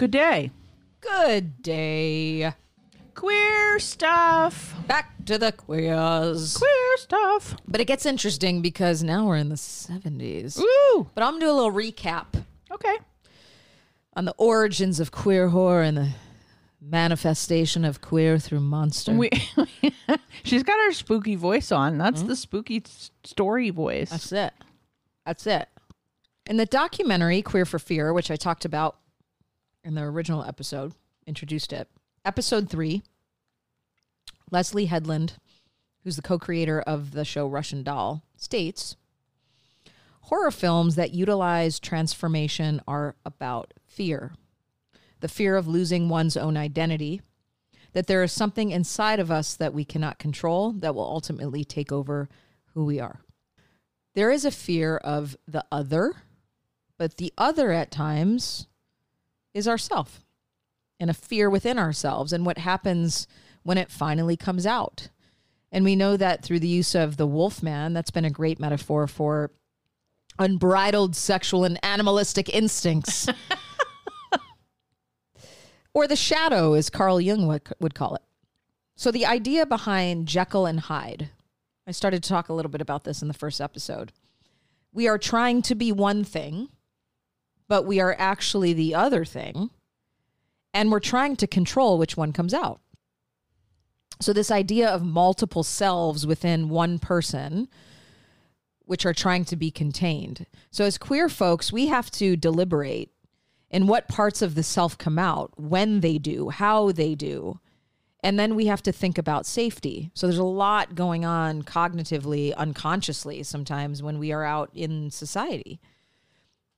Good day. Good day. Queer stuff. Back to the queers. Queer stuff. But it gets interesting because now we're in the 70s. Woo. But I'm going to do a little recap Okay. on the origins of queer horror and the manifestation of queer through monster. We She's got her spooky voice on. That's mm-hmm. the spooky s- story voice. That's it. That's it. In the documentary Queer for Fear, which I talked about in the original episode, introduced it. Episode three, Leslie Headland, who's the co creator of the show Russian Doll, states horror films that utilize transformation are about fear the fear of losing one's own identity, that there is something inside of us that we cannot control that will ultimately take over who we are. There is a fear of the other, but the other at times is ourself and a fear within ourselves and what happens when it finally comes out. And we know that through the use of the wolf man, that's been a great metaphor for unbridled sexual and animalistic instincts. or the shadow, as Carl Jung would, would call it. So, the idea behind Jekyll and Hyde, I started to talk a little bit about this in the first episode. We are trying to be one thing, but we are actually the other thing. And we're trying to control which one comes out. So, this idea of multiple selves within one person, which are trying to be contained. So, as queer folks, we have to deliberate in what parts of the self come out, when they do, how they do. And then we have to think about safety. So there's a lot going on cognitively, unconsciously sometimes when we are out in society.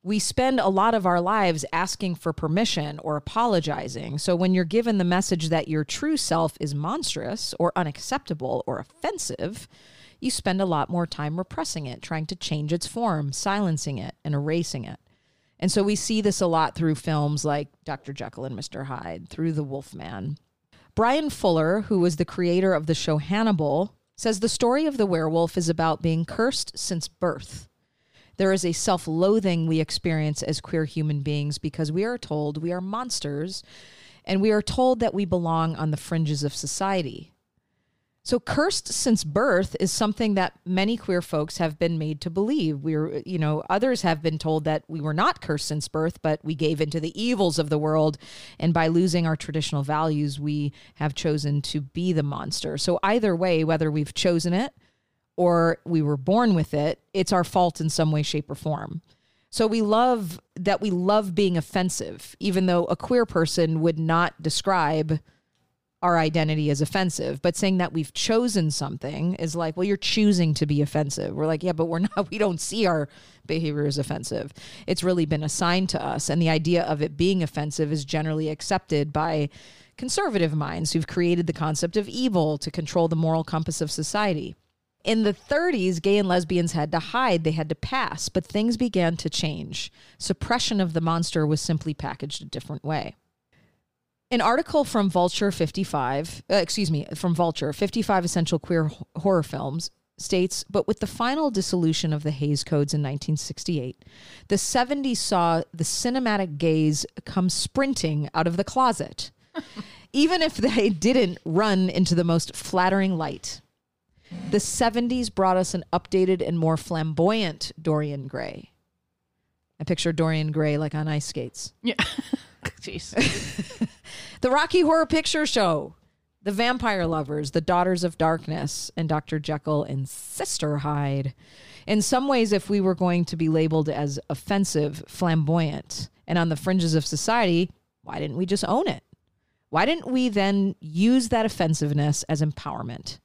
We spend a lot of our lives asking for permission or apologizing. So when you're given the message that your true self is monstrous or unacceptable or offensive, you spend a lot more time repressing it, trying to change its form, silencing it, and erasing it. And so we see this a lot through films like Dr. Jekyll and Mr. Hyde, through The Wolfman. Bryan Fuller, who was the creator of the show Hannibal, says the story of the werewolf is about being cursed since birth. There is a self loathing we experience as queer human beings because we are told we are monsters and we are told that we belong on the fringes of society. So cursed since birth is something that many queer folks have been made to believe. We're, you know, others have been told that we were not cursed since birth, but we gave into the evils of the world. And by losing our traditional values, we have chosen to be the monster. So either way, whether we've chosen it or we were born with it, it's our fault in some way, shape, or form. So we love that we love being offensive, even though a queer person would not describe our identity as offensive, but saying that we've chosen something is like, well, you're choosing to be offensive. We're like, yeah, but we're not, we don't see our behavior as offensive. It's really been assigned to us. And the idea of it being offensive is generally accepted by conservative minds who've created the concept of evil to control the moral compass of society. In the 30s, gay and lesbians had to hide, they had to pass, but things began to change. Suppression of the monster was simply packaged a different way. An article from Vulture 55, uh, excuse me, from Vulture, 55 essential queer h- horror films states, but with the final dissolution of the Hays Codes in 1968, the 70s saw the cinematic gays come sprinting out of the closet, even if they didn't run into the most flattering light. The 70s brought us an updated and more flamboyant Dorian Gray. I picture Dorian Gray like on ice skates. Yeah. Jeez. The Rocky Horror Picture Show, The Vampire Lovers, The Daughters of Darkness, and Dr. Jekyll and Sister Hyde. In some ways, if we were going to be labeled as offensive, flamboyant, and on the fringes of society, why didn't we just own it? Why didn't we then use that offensiveness as empowerment?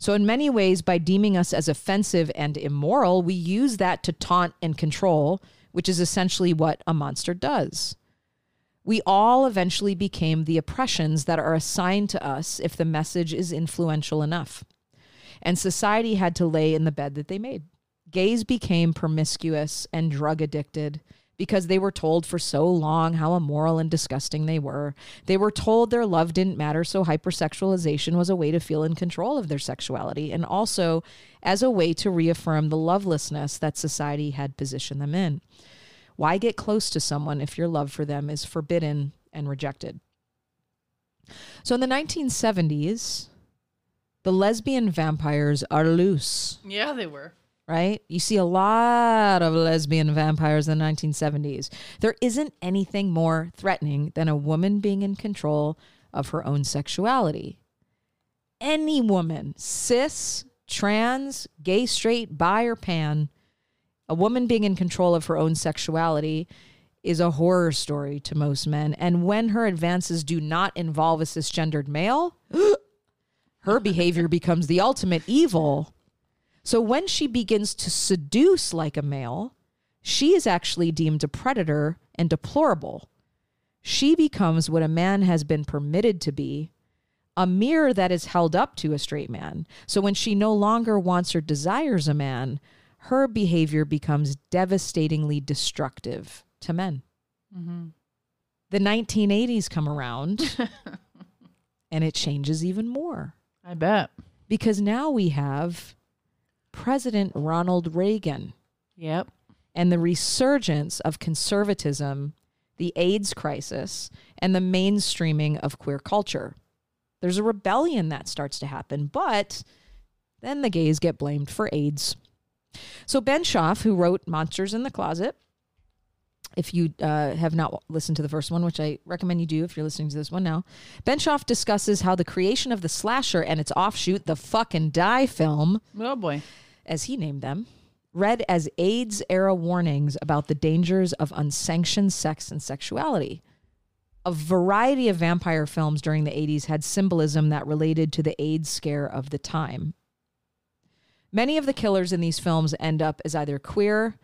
So, in many ways, by deeming us as offensive and immoral, we use that to taunt and control, which is essentially what a monster does. We all eventually became the oppressions that are assigned to us if the message is influential enough. And society had to lay in the bed that they made. Gays became promiscuous and drug addicted because they were told for so long how immoral and disgusting they were. They were told their love didn't matter, so hypersexualization was a way to feel in control of their sexuality and also as a way to reaffirm the lovelessness that society had positioned them in. Why get close to someone if your love for them is forbidden and rejected? So in the 1970s, the lesbian vampires are loose, Yeah, they were. Right? You see a lot of lesbian vampires in the 1970s. There isn't anything more threatening than a woman being in control of her own sexuality. Any woman, cis, trans, gay, straight, bi, or pan, a woman being in control of her own sexuality is a horror story to most men. And when her advances do not involve a cisgendered male, her behavior becomes the ultimate evil. So when she begins to seduce like a male, she is actually deemed a predator and deplorable. She becomes what a man has been permitted to be, a mirror that is held up to a straight man. So when she no longer wants or desires a man, her behavior becomes devastatingly destructive to men. Mm-hmm. The 1980s come around and it changes even more I bet. because now we have President Ronald Reagan Yep. and the resurgence of conservatism, the AIDS crisis, and the mainstreaming of queer culture. There's a rebellion that starts to happen, but then the gays get blamed for AIDS. So Benshoff, who wrote Monsters in the Closet, if you uh, have not listened to the first one, which I recommend you do if you're listening to this one now, Benshoff discusses how the creation of the slasher and its offshoot, the fucking die film, Oh boy. as he named them, read as AIDS era warnings about the dangers of unsanctioned sex and sexuality. A variety of vampire films during the 80s had symbolism that related to the AIDS scare of the time. Many of the killers in these films end up as either queer,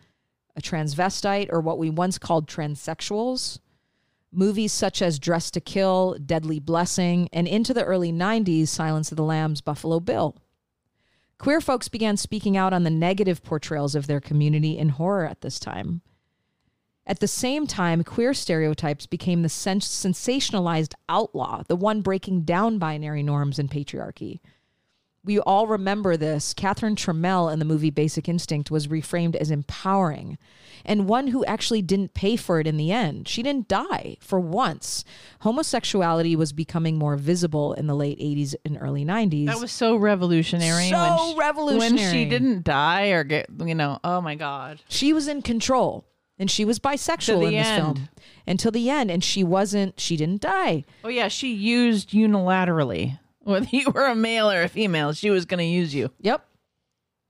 a transvestite, or what we once called transsexuals. Movies such as Dress to Kill, Deadly Blessing, and into the early 90s, Silence of the Lambs, Buffalo Bill. Queer folks began speaking out on the negative portrayals of their community in horror at this time. At the same time, queer stereotypes became the sens- sensationalized outlaw, the one breaking down binary norms and patriarchy. We all remember this. Catherine Tramell in the movie Basic Instinct was reframed as empowering and one who actually didn't pay for it in the end. She didn't die for once. Homosexuality was becoming more visible in the late 80s and early 90s. That was so revolutionary. So when she, When she didn't die or get, you know, oh my God. she was in control and she was bisexual in this end. film until the end and she wasn't she didn't die Oh yeah, she used unilaterally. Whether you were a male or a female, she was going to use you. yep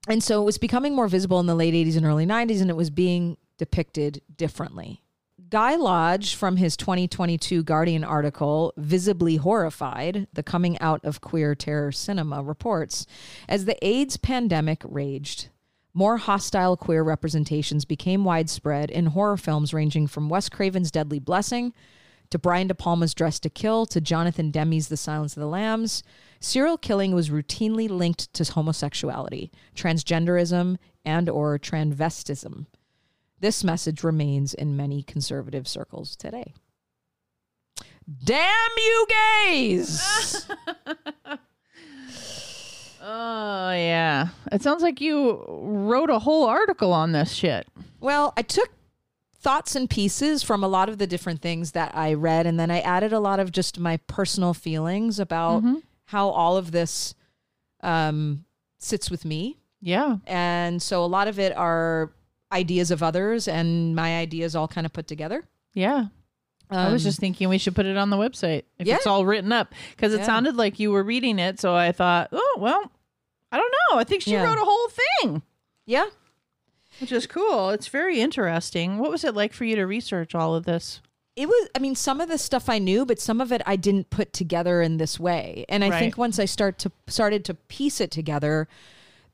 and so it was becoming more visible in the late 80s and early 90s and it was being depicted differently guy lodge from his 2022 guardian article visibly horrified the coming out of queer terror cinema reports as the aids pandemic raged more hostile queer representations became widespread in horror films ranging from Wes Craven's Deadly Blessing to Brian De Palma's Dress to Kill to Jonathan Demme's The Silence of the Lambs. Serial killing was routinely linked to homosexuality, transgenderism, and or transvestism. This message remains in many conservative circles today. Damn you gays! Oh yeah. It sounds like you wrote a whole article on this shit. Well, I took thoughts and pieces from a lot of the different things that I read, and then I added a lot of just my personal feelings about how all of this um, sits with me. Yeah. And so a lot of it are ideas of others, and my ideas all kind of put together. Yeah. I was Um, just thinking we should put it on the website if Yeah. it's all written up because it Yeah. sounded like you were reading it. So I thought, oh well, I don't know. I think she Yeah. wrote a whole thing, yeah. Which is cool. It's very interesting. What was it like for you to research all of this? It was, I mean, some of the stuff I knew, but some of it I didn't put together in this way. And I Right. think once I start to started to piece it together,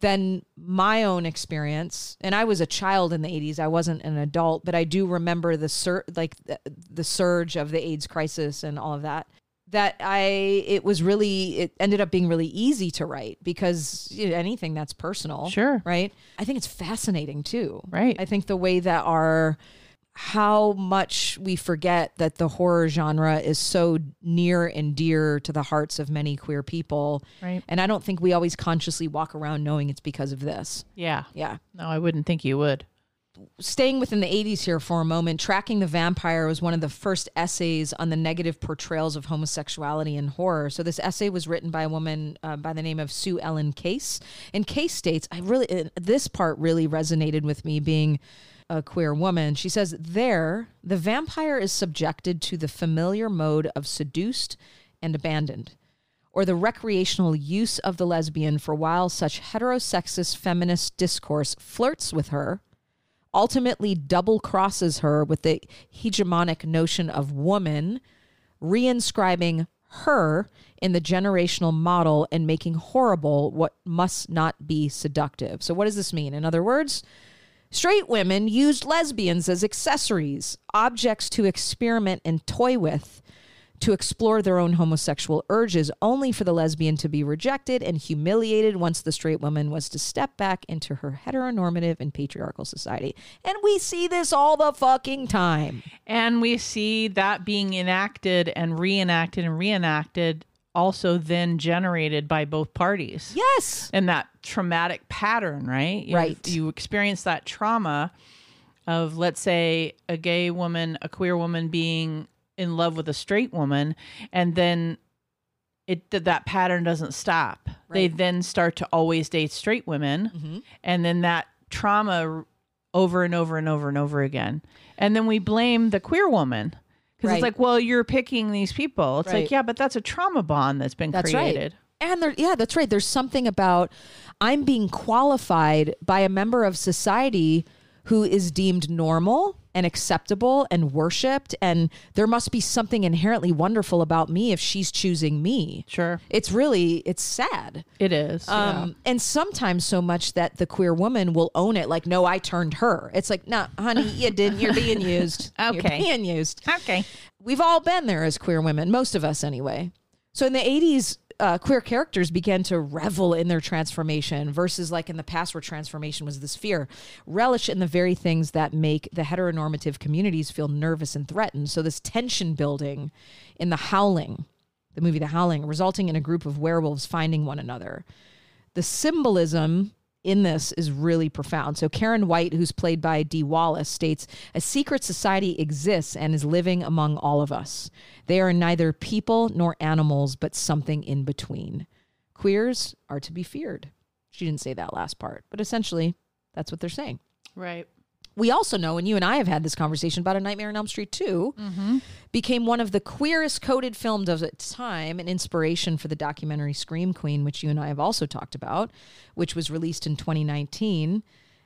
then my own experience, and I was a child in the 80s, I wasn't an adult, but I do remember the sur- like the, the surge of the AIDS crisis and all of that. That I, it was really, it ended up being really easy to write because you know, anything that's personal, Sure. right? I think it's fascinating too, Right. I think the way that our how much we forget that the horror genre is so near and dear to the hearts of many queer people. Right. And I don't think we always consciously walk around knowing it's because of this. Yeah. Yeah. No, I wouldn't think you would. Staying within the 80s here for a moment, Tracking the Vampire was one of the first essays on the negative portrayals of homosexuality in horror. So, this essay was written by a woman uh, by the name of Sue Ellen Case. And Case states, I really, uh, this part really resonated with me being a queer woman. She says, There, the vampire is subjected to the familiar mode of seduced and abandoned or the recreational use of the lesbian for while such heterosexist feminist discourse flirts with her ultimately double crosses her with the hegemonic notion of woman, reinscribing her in the generational model and making horrible what must not be seductive. So, what does this mean? In other words, straight women used lesbians as accessories, objects to experiment and toy with to explore their own homosexual urges, only for the lesbian to be rejected and humiliated once the straight woman was to step back into her heteronormative and patriarchal society. And we see this all the fucking time. And we see that being enacted and reenacted and reenacted also then generated by both parties. Yes. And that traumatic pattern, right? You, Right. You experience that trauma of, let's say, a gay woman, a queer woman being in love with a straight woman, and then it th- that pattern doesn't stop. They then start to always date straight women, Mm-hmm. and then that trauma over and over and over and over again. And then we blame the queer woman. Because Right. it's like, well, you're picking these people. It's Right. like, yeah, but that's a trauma bond that's been That's created. right. And there, yeah, that's right. There's something about I'm being qualified by a member of society who is deemed normal and acceptable and worshipped. And there must be something inherently wonderful about me if she's choosing me. Sure. It's really, it's sad. It is. yeah. Um, and sometimes so much that the queer woman will own it. Like, no, I turned her. It's like, no, honey, you didn't. You're being used. Okay. You're being used. Okay. We've all been there as queer women, most of us anyway. So in the 80s, uh, queer characters began to revel in their transformation versus like in the past where transformation was this fear. Relish in the very things that make the heteronormative communities feel nervous and threatened. So this tension building in The Howling, the movie The Howling, resulting in a group of werewolves finding one another. The symbolism in this is really profound. So Karen White, who's played by Dee Wallace, states a secret society exists and is living among all of us. They are neither people nor animals, but something in between. Queers are to be feared. She didn't say that last part, but essentially that's what they're saying. Right. We also know, and you and I have had this conversation about A Nightmare on Elm Street 2, became one of the queerest coded films of its time, an inspiration for the documentary Scream Queen, which you and I have also talked about, which was released in 2019.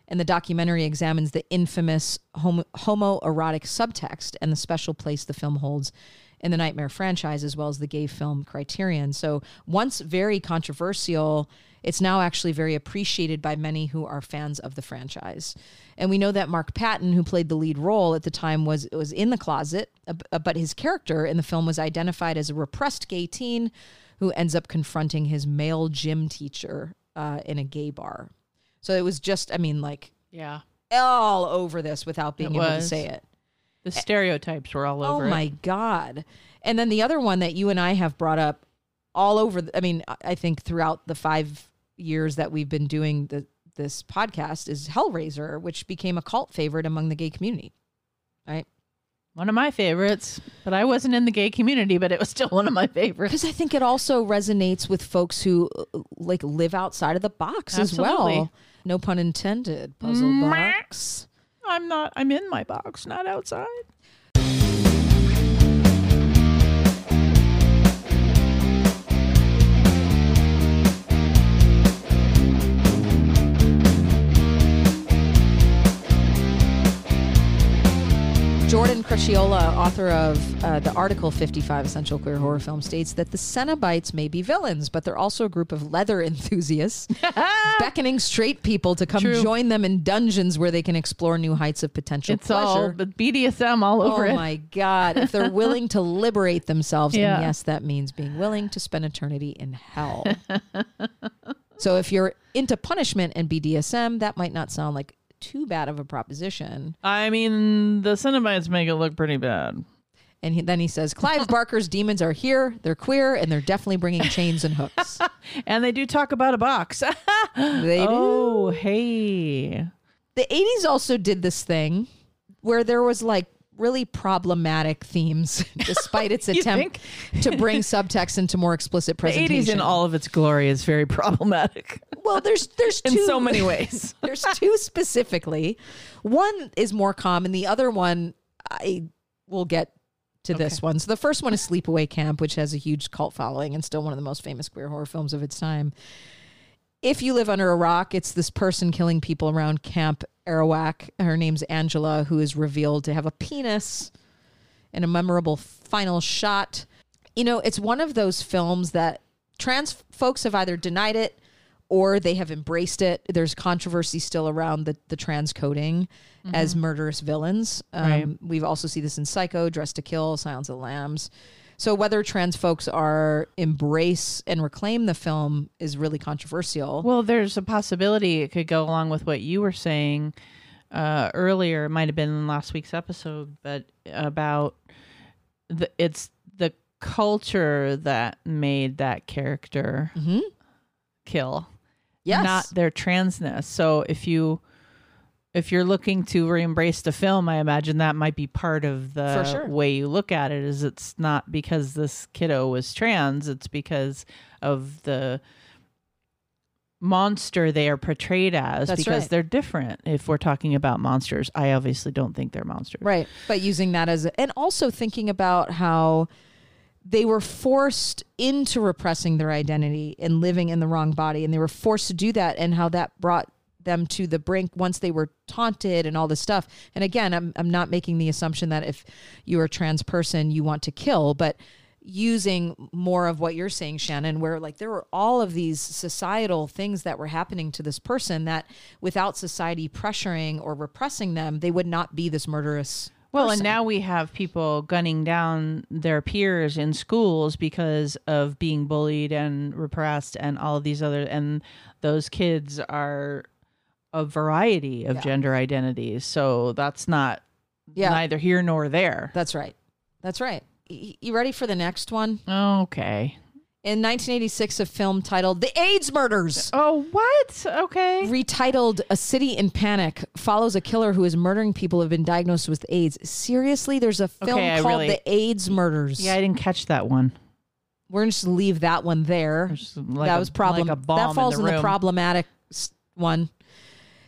And the documentary examines the infamous homo- homoerotic subtext and the special place the film holds in the Nightmare franchise, as well as the gay film Criterion. So, once very controversial, it's now actually very appreciated by many who are fans of the franchise. And we know that Mark Patton, who played the lead role at the time, was was in the closet, uh, but his character in the film was identified as a repressed gay teen who ends up confronting his male gym teacher uh, in a gay bar. So it was just, I mean, like Yeah. all over this without being It able to say it. The stereotypes were all over Oh it. my god! And then the other one that you and I have brought up all over. I mean, I- I think throughout the five years that we've been doing the, this podcast is Hellraiser, which became a cult favorite among the gay community. Right? One of my favorites, but I wasn't in the gay community, but it was still one of my favorites. Because I think it also resonates with folks who like live outside of the box as well. No pun intended. Puzzle box. I'm not. I'm in my box, not outside. Crucchiola, author of uh, the article 55 Essential Queer Horror Film, states that the Cenobites may be villains, but they're also a group of leather enthusiasts beckoning straight people to come True. join them in dungeons where they can explore new heights of potential It's all pleasure. the BDSM all Oh over it. my God. If they're willing to liberate themselves, Yeah. and yes, that means being willing to spend eternity in hell. so if you're into punishment and BDSM, that might not sound like too bad of a proposition. I mean, the Cenobites make it look pretty bad. And he, then he says, Clive Barker's demons are here. They're queer, and they're definitely bringing chains and hooks. And they do talk about a box. They do. oh, hey. The 80s also did this thing where there was like really problematic themes despite its attempt to bring subtext into more explicit The presentation. 80s in all of its glory is very problematic well, there's there's two, in so many ways. There's two specifically. One is more common. The other one, I will get to this one. So the first one is Sleepaway Camp, which has a huge cult following and still one of the most famous queer horror films of its time. If you live under a rock, it's this person killing people around Camp Arawak. Her name's Angela, who is revealed to have a penis in a memorable final shot. You know, it's one of those films that trans folks have either denied it or they have embraced it. There's controversy still around the, the trans coding as murderous villains. Um, Right. We've also see this in Psycho, Dress to Kill, Silence of the Lambs. So whether trans folks are embrace and reclaim the film is really controversial. Well, there's a possibility it could go along with what you were saying uh, earlier. It might have been in last week's episode, but about the it's the culture that made that character Mhm. kill, yes. not their transness. So if you if you're looking to re-embrace the film, I imagine that might be part of the sure. way you look at it. Is it's not because this kiddo was trans; it's because of the monster they are portrayed as That's because right. they're different. If we're talking about monsters, I obviously don't think they're monsters. Right. But using that as a, and also thinking about how they were forced into repressing their identity and living in the wrong body and they were forced to do that and how that brought them to the brink once they were taunted and all this stuff. And again, I'm I'm not making the assumption that if you're a trans person you want to kill, but using more of what you're saying Shannon where like there were all of these societal things that were happening to this person that without society pressuring or repressing them they would not be this murderous Well, person. and now we have people gunning down their peers in schools because of being bullied and repressed and all of these other and those kids are a variety of Yeah. gender identities. So that's not Yeah. neither here nor there. That's right. That's right. Y- You ready for the next one? Okay. In 1986, a film titled The AIDS Murders, Oh, what? Okay. retitled A City in Panic, follows a killer who is murdering people who have been diagnosed with AIDS. Seriously, there's a film Okay, called really- The AIDS Murders. Yeah, I didn't catch that one. We're going to just leave that one there. Like that a- was problem. like a bomb that falls in in the, the, problematic one.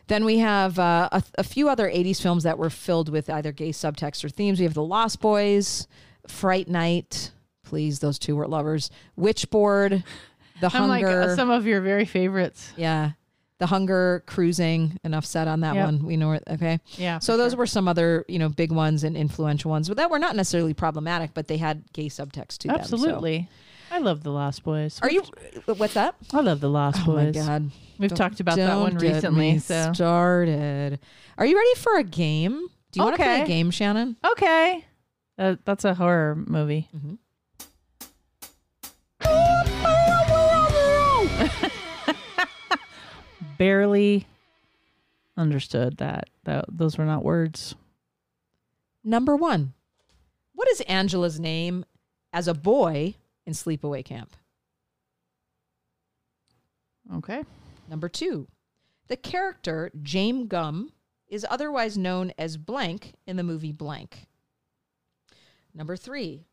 Then we have uh, a, a few other 80s films that were filled with either gay subtext or themes. We have The Lost Boys, Fright Night. Please, those two were lovers. Witchboard, The I'm like Hunger. uh, some of your very favorites. yeah. The Hunger, Cruising. Enough said on that Yep. one. We know it. Okay. Yeah. So those sure. were some other, you know, big ones and influential ones, but that were not necessarily problematic, but they had gay subtext to them. so- absolutely. I love the Lost Boys. Are you? What's that? I love the Lost Oh my Boys. god. We've Don't- talked about that Don't one get recently. me So started. Are you ready for a game? Do you want to play a Okay. game, Shannon? okay, uh, that's a horror movie. Mhm. Barely understood that. That those were not words. Number one. What is Angela's name as a boy in Sleepaway Camp? Okay. Number two. The character James Gum is otherwise known as blank in the movie Blank. Number three.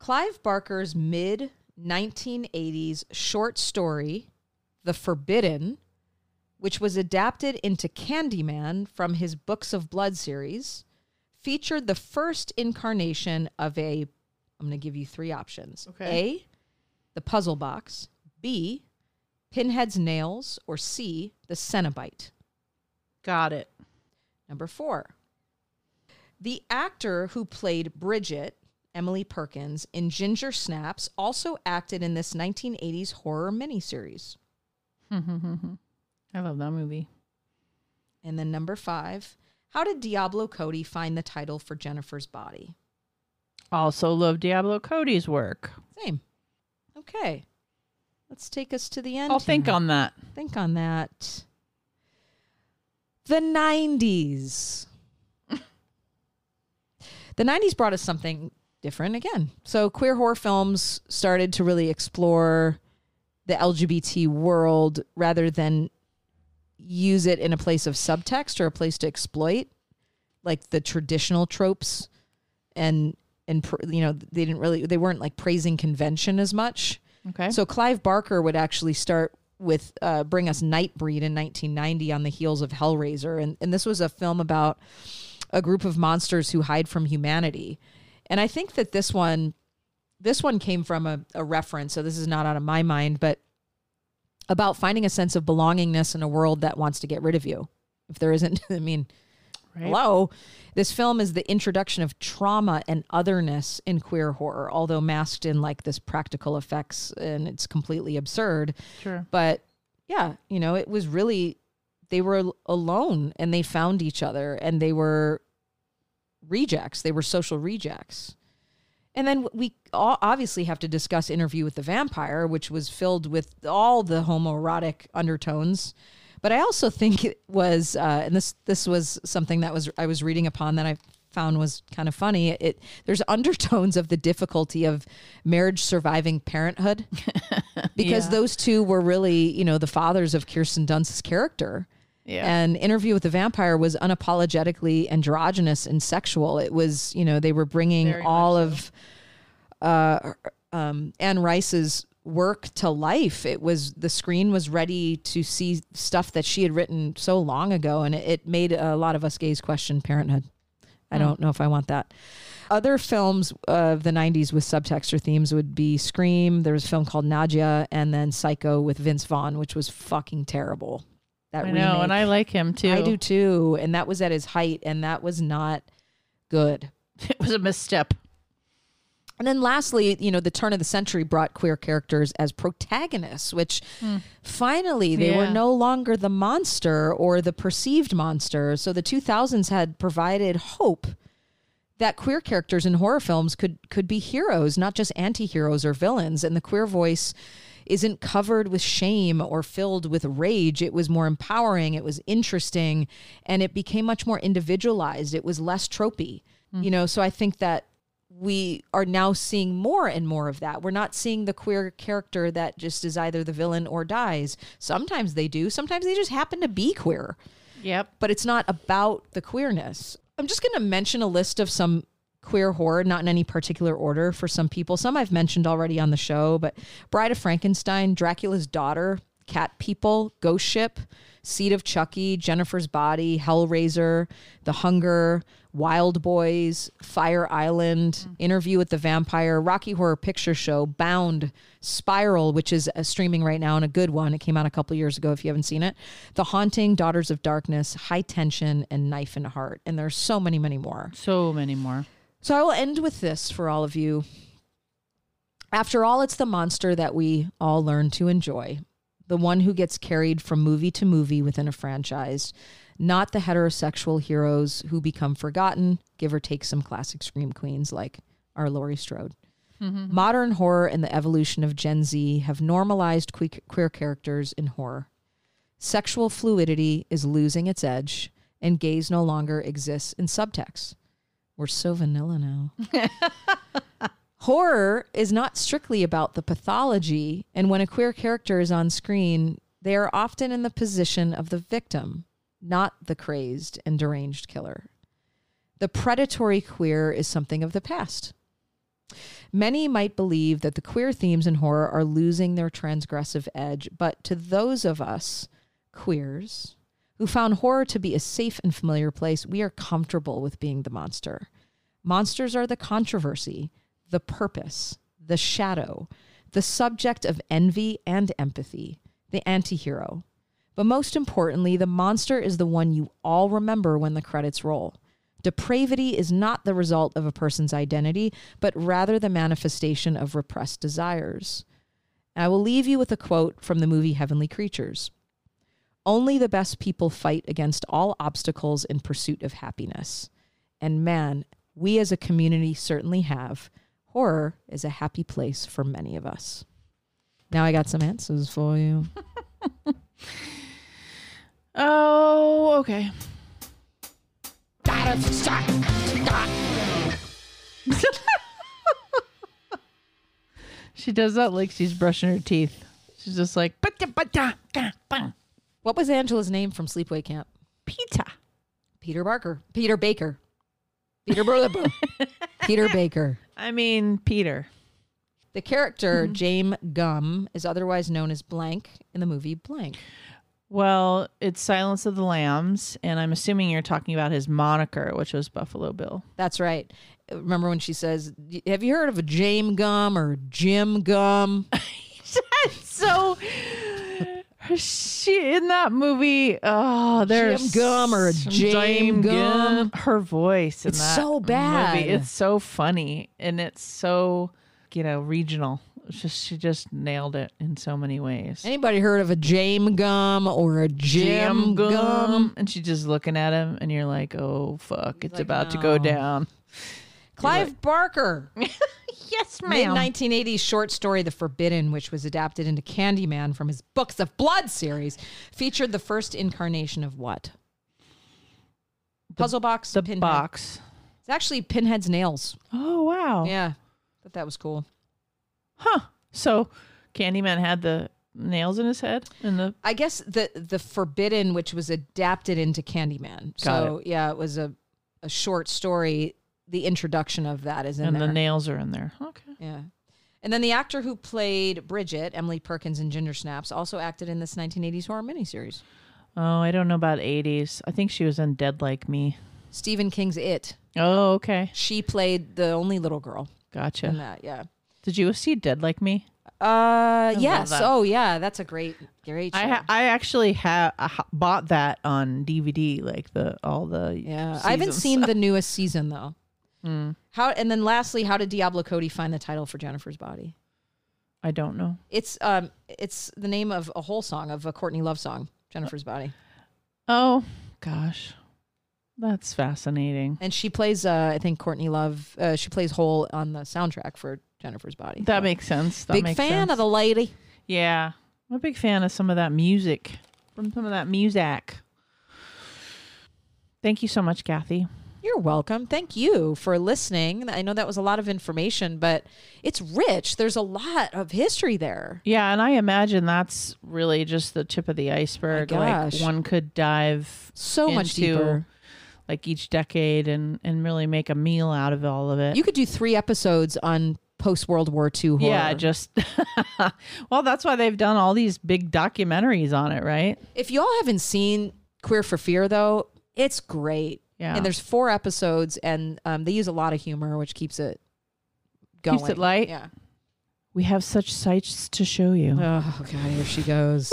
Clive Barker's mid 1980s short story, The Forbidden, which was adapted into Candyman from his Books of Blood series, featured the first incarnation of a. I'm going to give you three options. Okay. A, the puzzle box. B, Pinhead's nails. Or C, the Cenobite. Got it. Number four. The actor who played Bridget, Emily Perkins, in Ginger Snaps also acted in this 1980s horror miniseries. I love that movie. And then number five. How did Diablo Cody find the title for Jennifer's body? Also love Diablo Cody's work. Same. Okay. Let's take us to the end. I'll think on that. Think on that. The 90s. the 90s brought us something different again. So, queer horror films started to really explore the LGBT world rather than use it in a place of subtext or a place to exploit like the traditional tropes and and pr- you know they didn't really they weren't like praising convention as much. Okay. so clive barker would actually start with uh, bring us nightbreed in 1990 on the heels of hellraiser. And, and this was a film about a group of monsters who hide from humanity. And i think that this one this one came from a, a reference so this is not out of my mind but about finding a sense of belongingness in a world that wants to get rid of you. If there isn't i mean Right. hello this film is the introduction of trauma and otherness in queer horror although masked in like this practical effects and it's completely absurd Sure. but yeah you know it was really they were alone and they found each other and they were rejects they were social rejects and then we obviously have to discuss interview with the vampire which was filled with all the homoerotic undertones but i also think it was uh, and this this was something that was i was reading upon that i found was kind of funny it there's undertones of the difficulty of marriage surviving parenthood because Yeah. those two were really you know the fathers of kirsten dunst's character Yeah. and Interview with the Vampire was unapologetically androgynous and sexual. It was, you know, they were bringing Very all of uh, um, Anne Rice's work to life. It was the screen was ready to see stuff that she had written so long ago, and it, it made a lot of us gays question parenthood. I hmm. don't know if I want that. Other films of the 90s with subtext or themes would be Scream. There was a film called Nadja, and then Psycho with Vince Vaughn, which was fucking terrible. That I know, and I like him too. I do too. And that was at his height, and that was not good. It was a misstep. And then lastly, you know, the turn of the century brought queer characters as protagonists, which hmm. finally they were no longer the monster or the perceived monster. So the 2000s had provided hope that queer characters in horror films could could be heroes, not just anti-heroes or villains, and the queer voice isn't covered with shame or filled with rage. It was more empowering, it was interesting, and it became much more individualized. It was less tropey. Hmm. You know, so I think that we are now seeing more and more of that. We're not seeing the queer character that just is either the villain or dies. Sometimes they do, sometimes they just happen to be queer Yep. but it's not about the queerness. I'm just going to mention a list of some queer horror, not in any particular order for some people. Some I've mentioned already on the show, but Bride of Frankenstein, Dracula's Daughter, Cat People, Ghost Ship, Seed of Chucky, Jennifer's Body, Hellraiser, The Hunger, Wild Boys, Fire Island, Interview with the Vampire, Rocky Horror Picture Show, Bound, Spiral, which is uh, streaming right now and a good one. It came out a couple years ago if you haven't seen it. The Haunting, Daughters of Darkness, High Tension, and Knife and Heart. And there's so many, many more. So many more. So I will end with this for all of you. After all, it's the monster that we all learn to enjoy, the one who gets carried from movie to movie within a franchise, not the heterosexual heroes who become forgotten, give or take some classic scream queens like our Laurie Strode. Mm-hmm. Modern horror and the evolution of Gen Z have normalized que- queer characters in horror. Sexual fluidity is losing its edge, and gays no longer exists in subtext. We're so vanilla now. Horror is not strictly about the pathology, and when a queer character is on screen, they are often in the position of the victim, not the crazed and deranged killer. The predatory queer is something of the past. Many might believe that the queer themes in horror are losing their transgressive edge, but to those of us, queers, who found horror to be a safe and familiar place, we are comfortable with being the monster. Monsters are the controversy, the purpose, the shadow, the subject of envy and empathy, the antihero. But most importantly, the monster is the one you all remember when the credits roll. Depravity is not the result of a person's identity, but rather the manifestation of repressed desires. I will leave you with a quote from the movie Heavenly Creatures. Only the best people fight against all obstacles in pursuit of happiness. And man, we as a community certainly have. Horror is a happy place for many of us. Now I got some answers for you. Oh, okay. She does that like she's brushing her teeth. She's just like, "Ba-da, ba-da, ga, ba." What was Angela's name from Sleepaway Camp? Pizza. Peter Barker. Peter Baker. Peter Burleber. Peter Baker. I mean, Peter. The character mm-hmm. James Gum is otherwise known as Blank in the movie Blank. Well, it's Silence of the Lambs, and I'm assuming you're talking about his moniker, which was Buffalo Bill. That's right. Remember when she says, "Have you heard of a James Gum or Jim Gum?" so she in that movie. Oh, there's Jim Gum or Jame Gum. Her voice in It's that so bad. Movie, it's so funny and it's so you know regional. Just she just nailed it in so many ways. Anybody heard of a jam Gum or a Jim Gum? and she's just looking at him, and you're like, "Oh fuck, it's like, about to go down." Clive Barker. Yes, ma'am. Mid 1980s short story The Forbidden, which was adapted into Candyman from his Books of Blood series, featured the first incarnation of what? Puzzle box. The Pinhead. box. It's actually Pinhead's nails. Oh wow. Yeah, thought that was cool. Huh. So Candyman had the nails in his head and the I guess the the Forbidden, which was adapted into Candyman. So yeah, it was a a short story. The introduction of that is in there. and there. the nails are in there. Okay. yeah. And then the actor who played Bridget, Emily Perkins in Ginger Snaps, also acted in this 1980s horror miniseries. Oh, I don't know about 80s. I think she was in Dead Like Me. Stephen King's It. Oh, okay. She played the only little girl in Gotcha. that. Yeah. Did you see Dead Like Me? Uh, yes. that. Oh, yeah. That's a great, great show. I ha- I actually have bought that on DVD, like the all the yeah. I haven't seen the newest season though. Mm, How and then lastly, how did Diablo Cody find the title for Jennifer's Body? I don't know. It's um, it's the name of a Hole song of a Courtney Love song, Jennifer's Body, Oh gosh, that's fascinating. and she plays uh, I think Courtney Love. Uh, she plays Hole on the soundtrack for Jennifer's Body. That So, makes sense. That big makes fan sense. of the lady. Yeah, I'm a big fan of some of that music from some of that music. Thank you so much, Cathy. You're welcome. Thank you for listening. I know that was a lot of information, but it's rich. There's a lot of history there. Yeah, and I imagine that's really just the tip of the iceberg. Like one could dive So much Into- deeper. like each decade and and really make a meal out of all of it. You could do three episodes on post World War II horror. yeah, just well, that's why they've done all these big documentaries on it, right? if y'all haven't seen Queer for Fear, though, it's great. Yeah, And there's four episodes, and um, they use a lot of humor, which keeps it going. Keeps it light. Yeah. we have such sights to show you. Oh God, here she goes.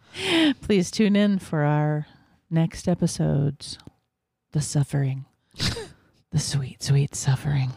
Please tune in for our next episodes. The suffering, the sweet, sweet suffering.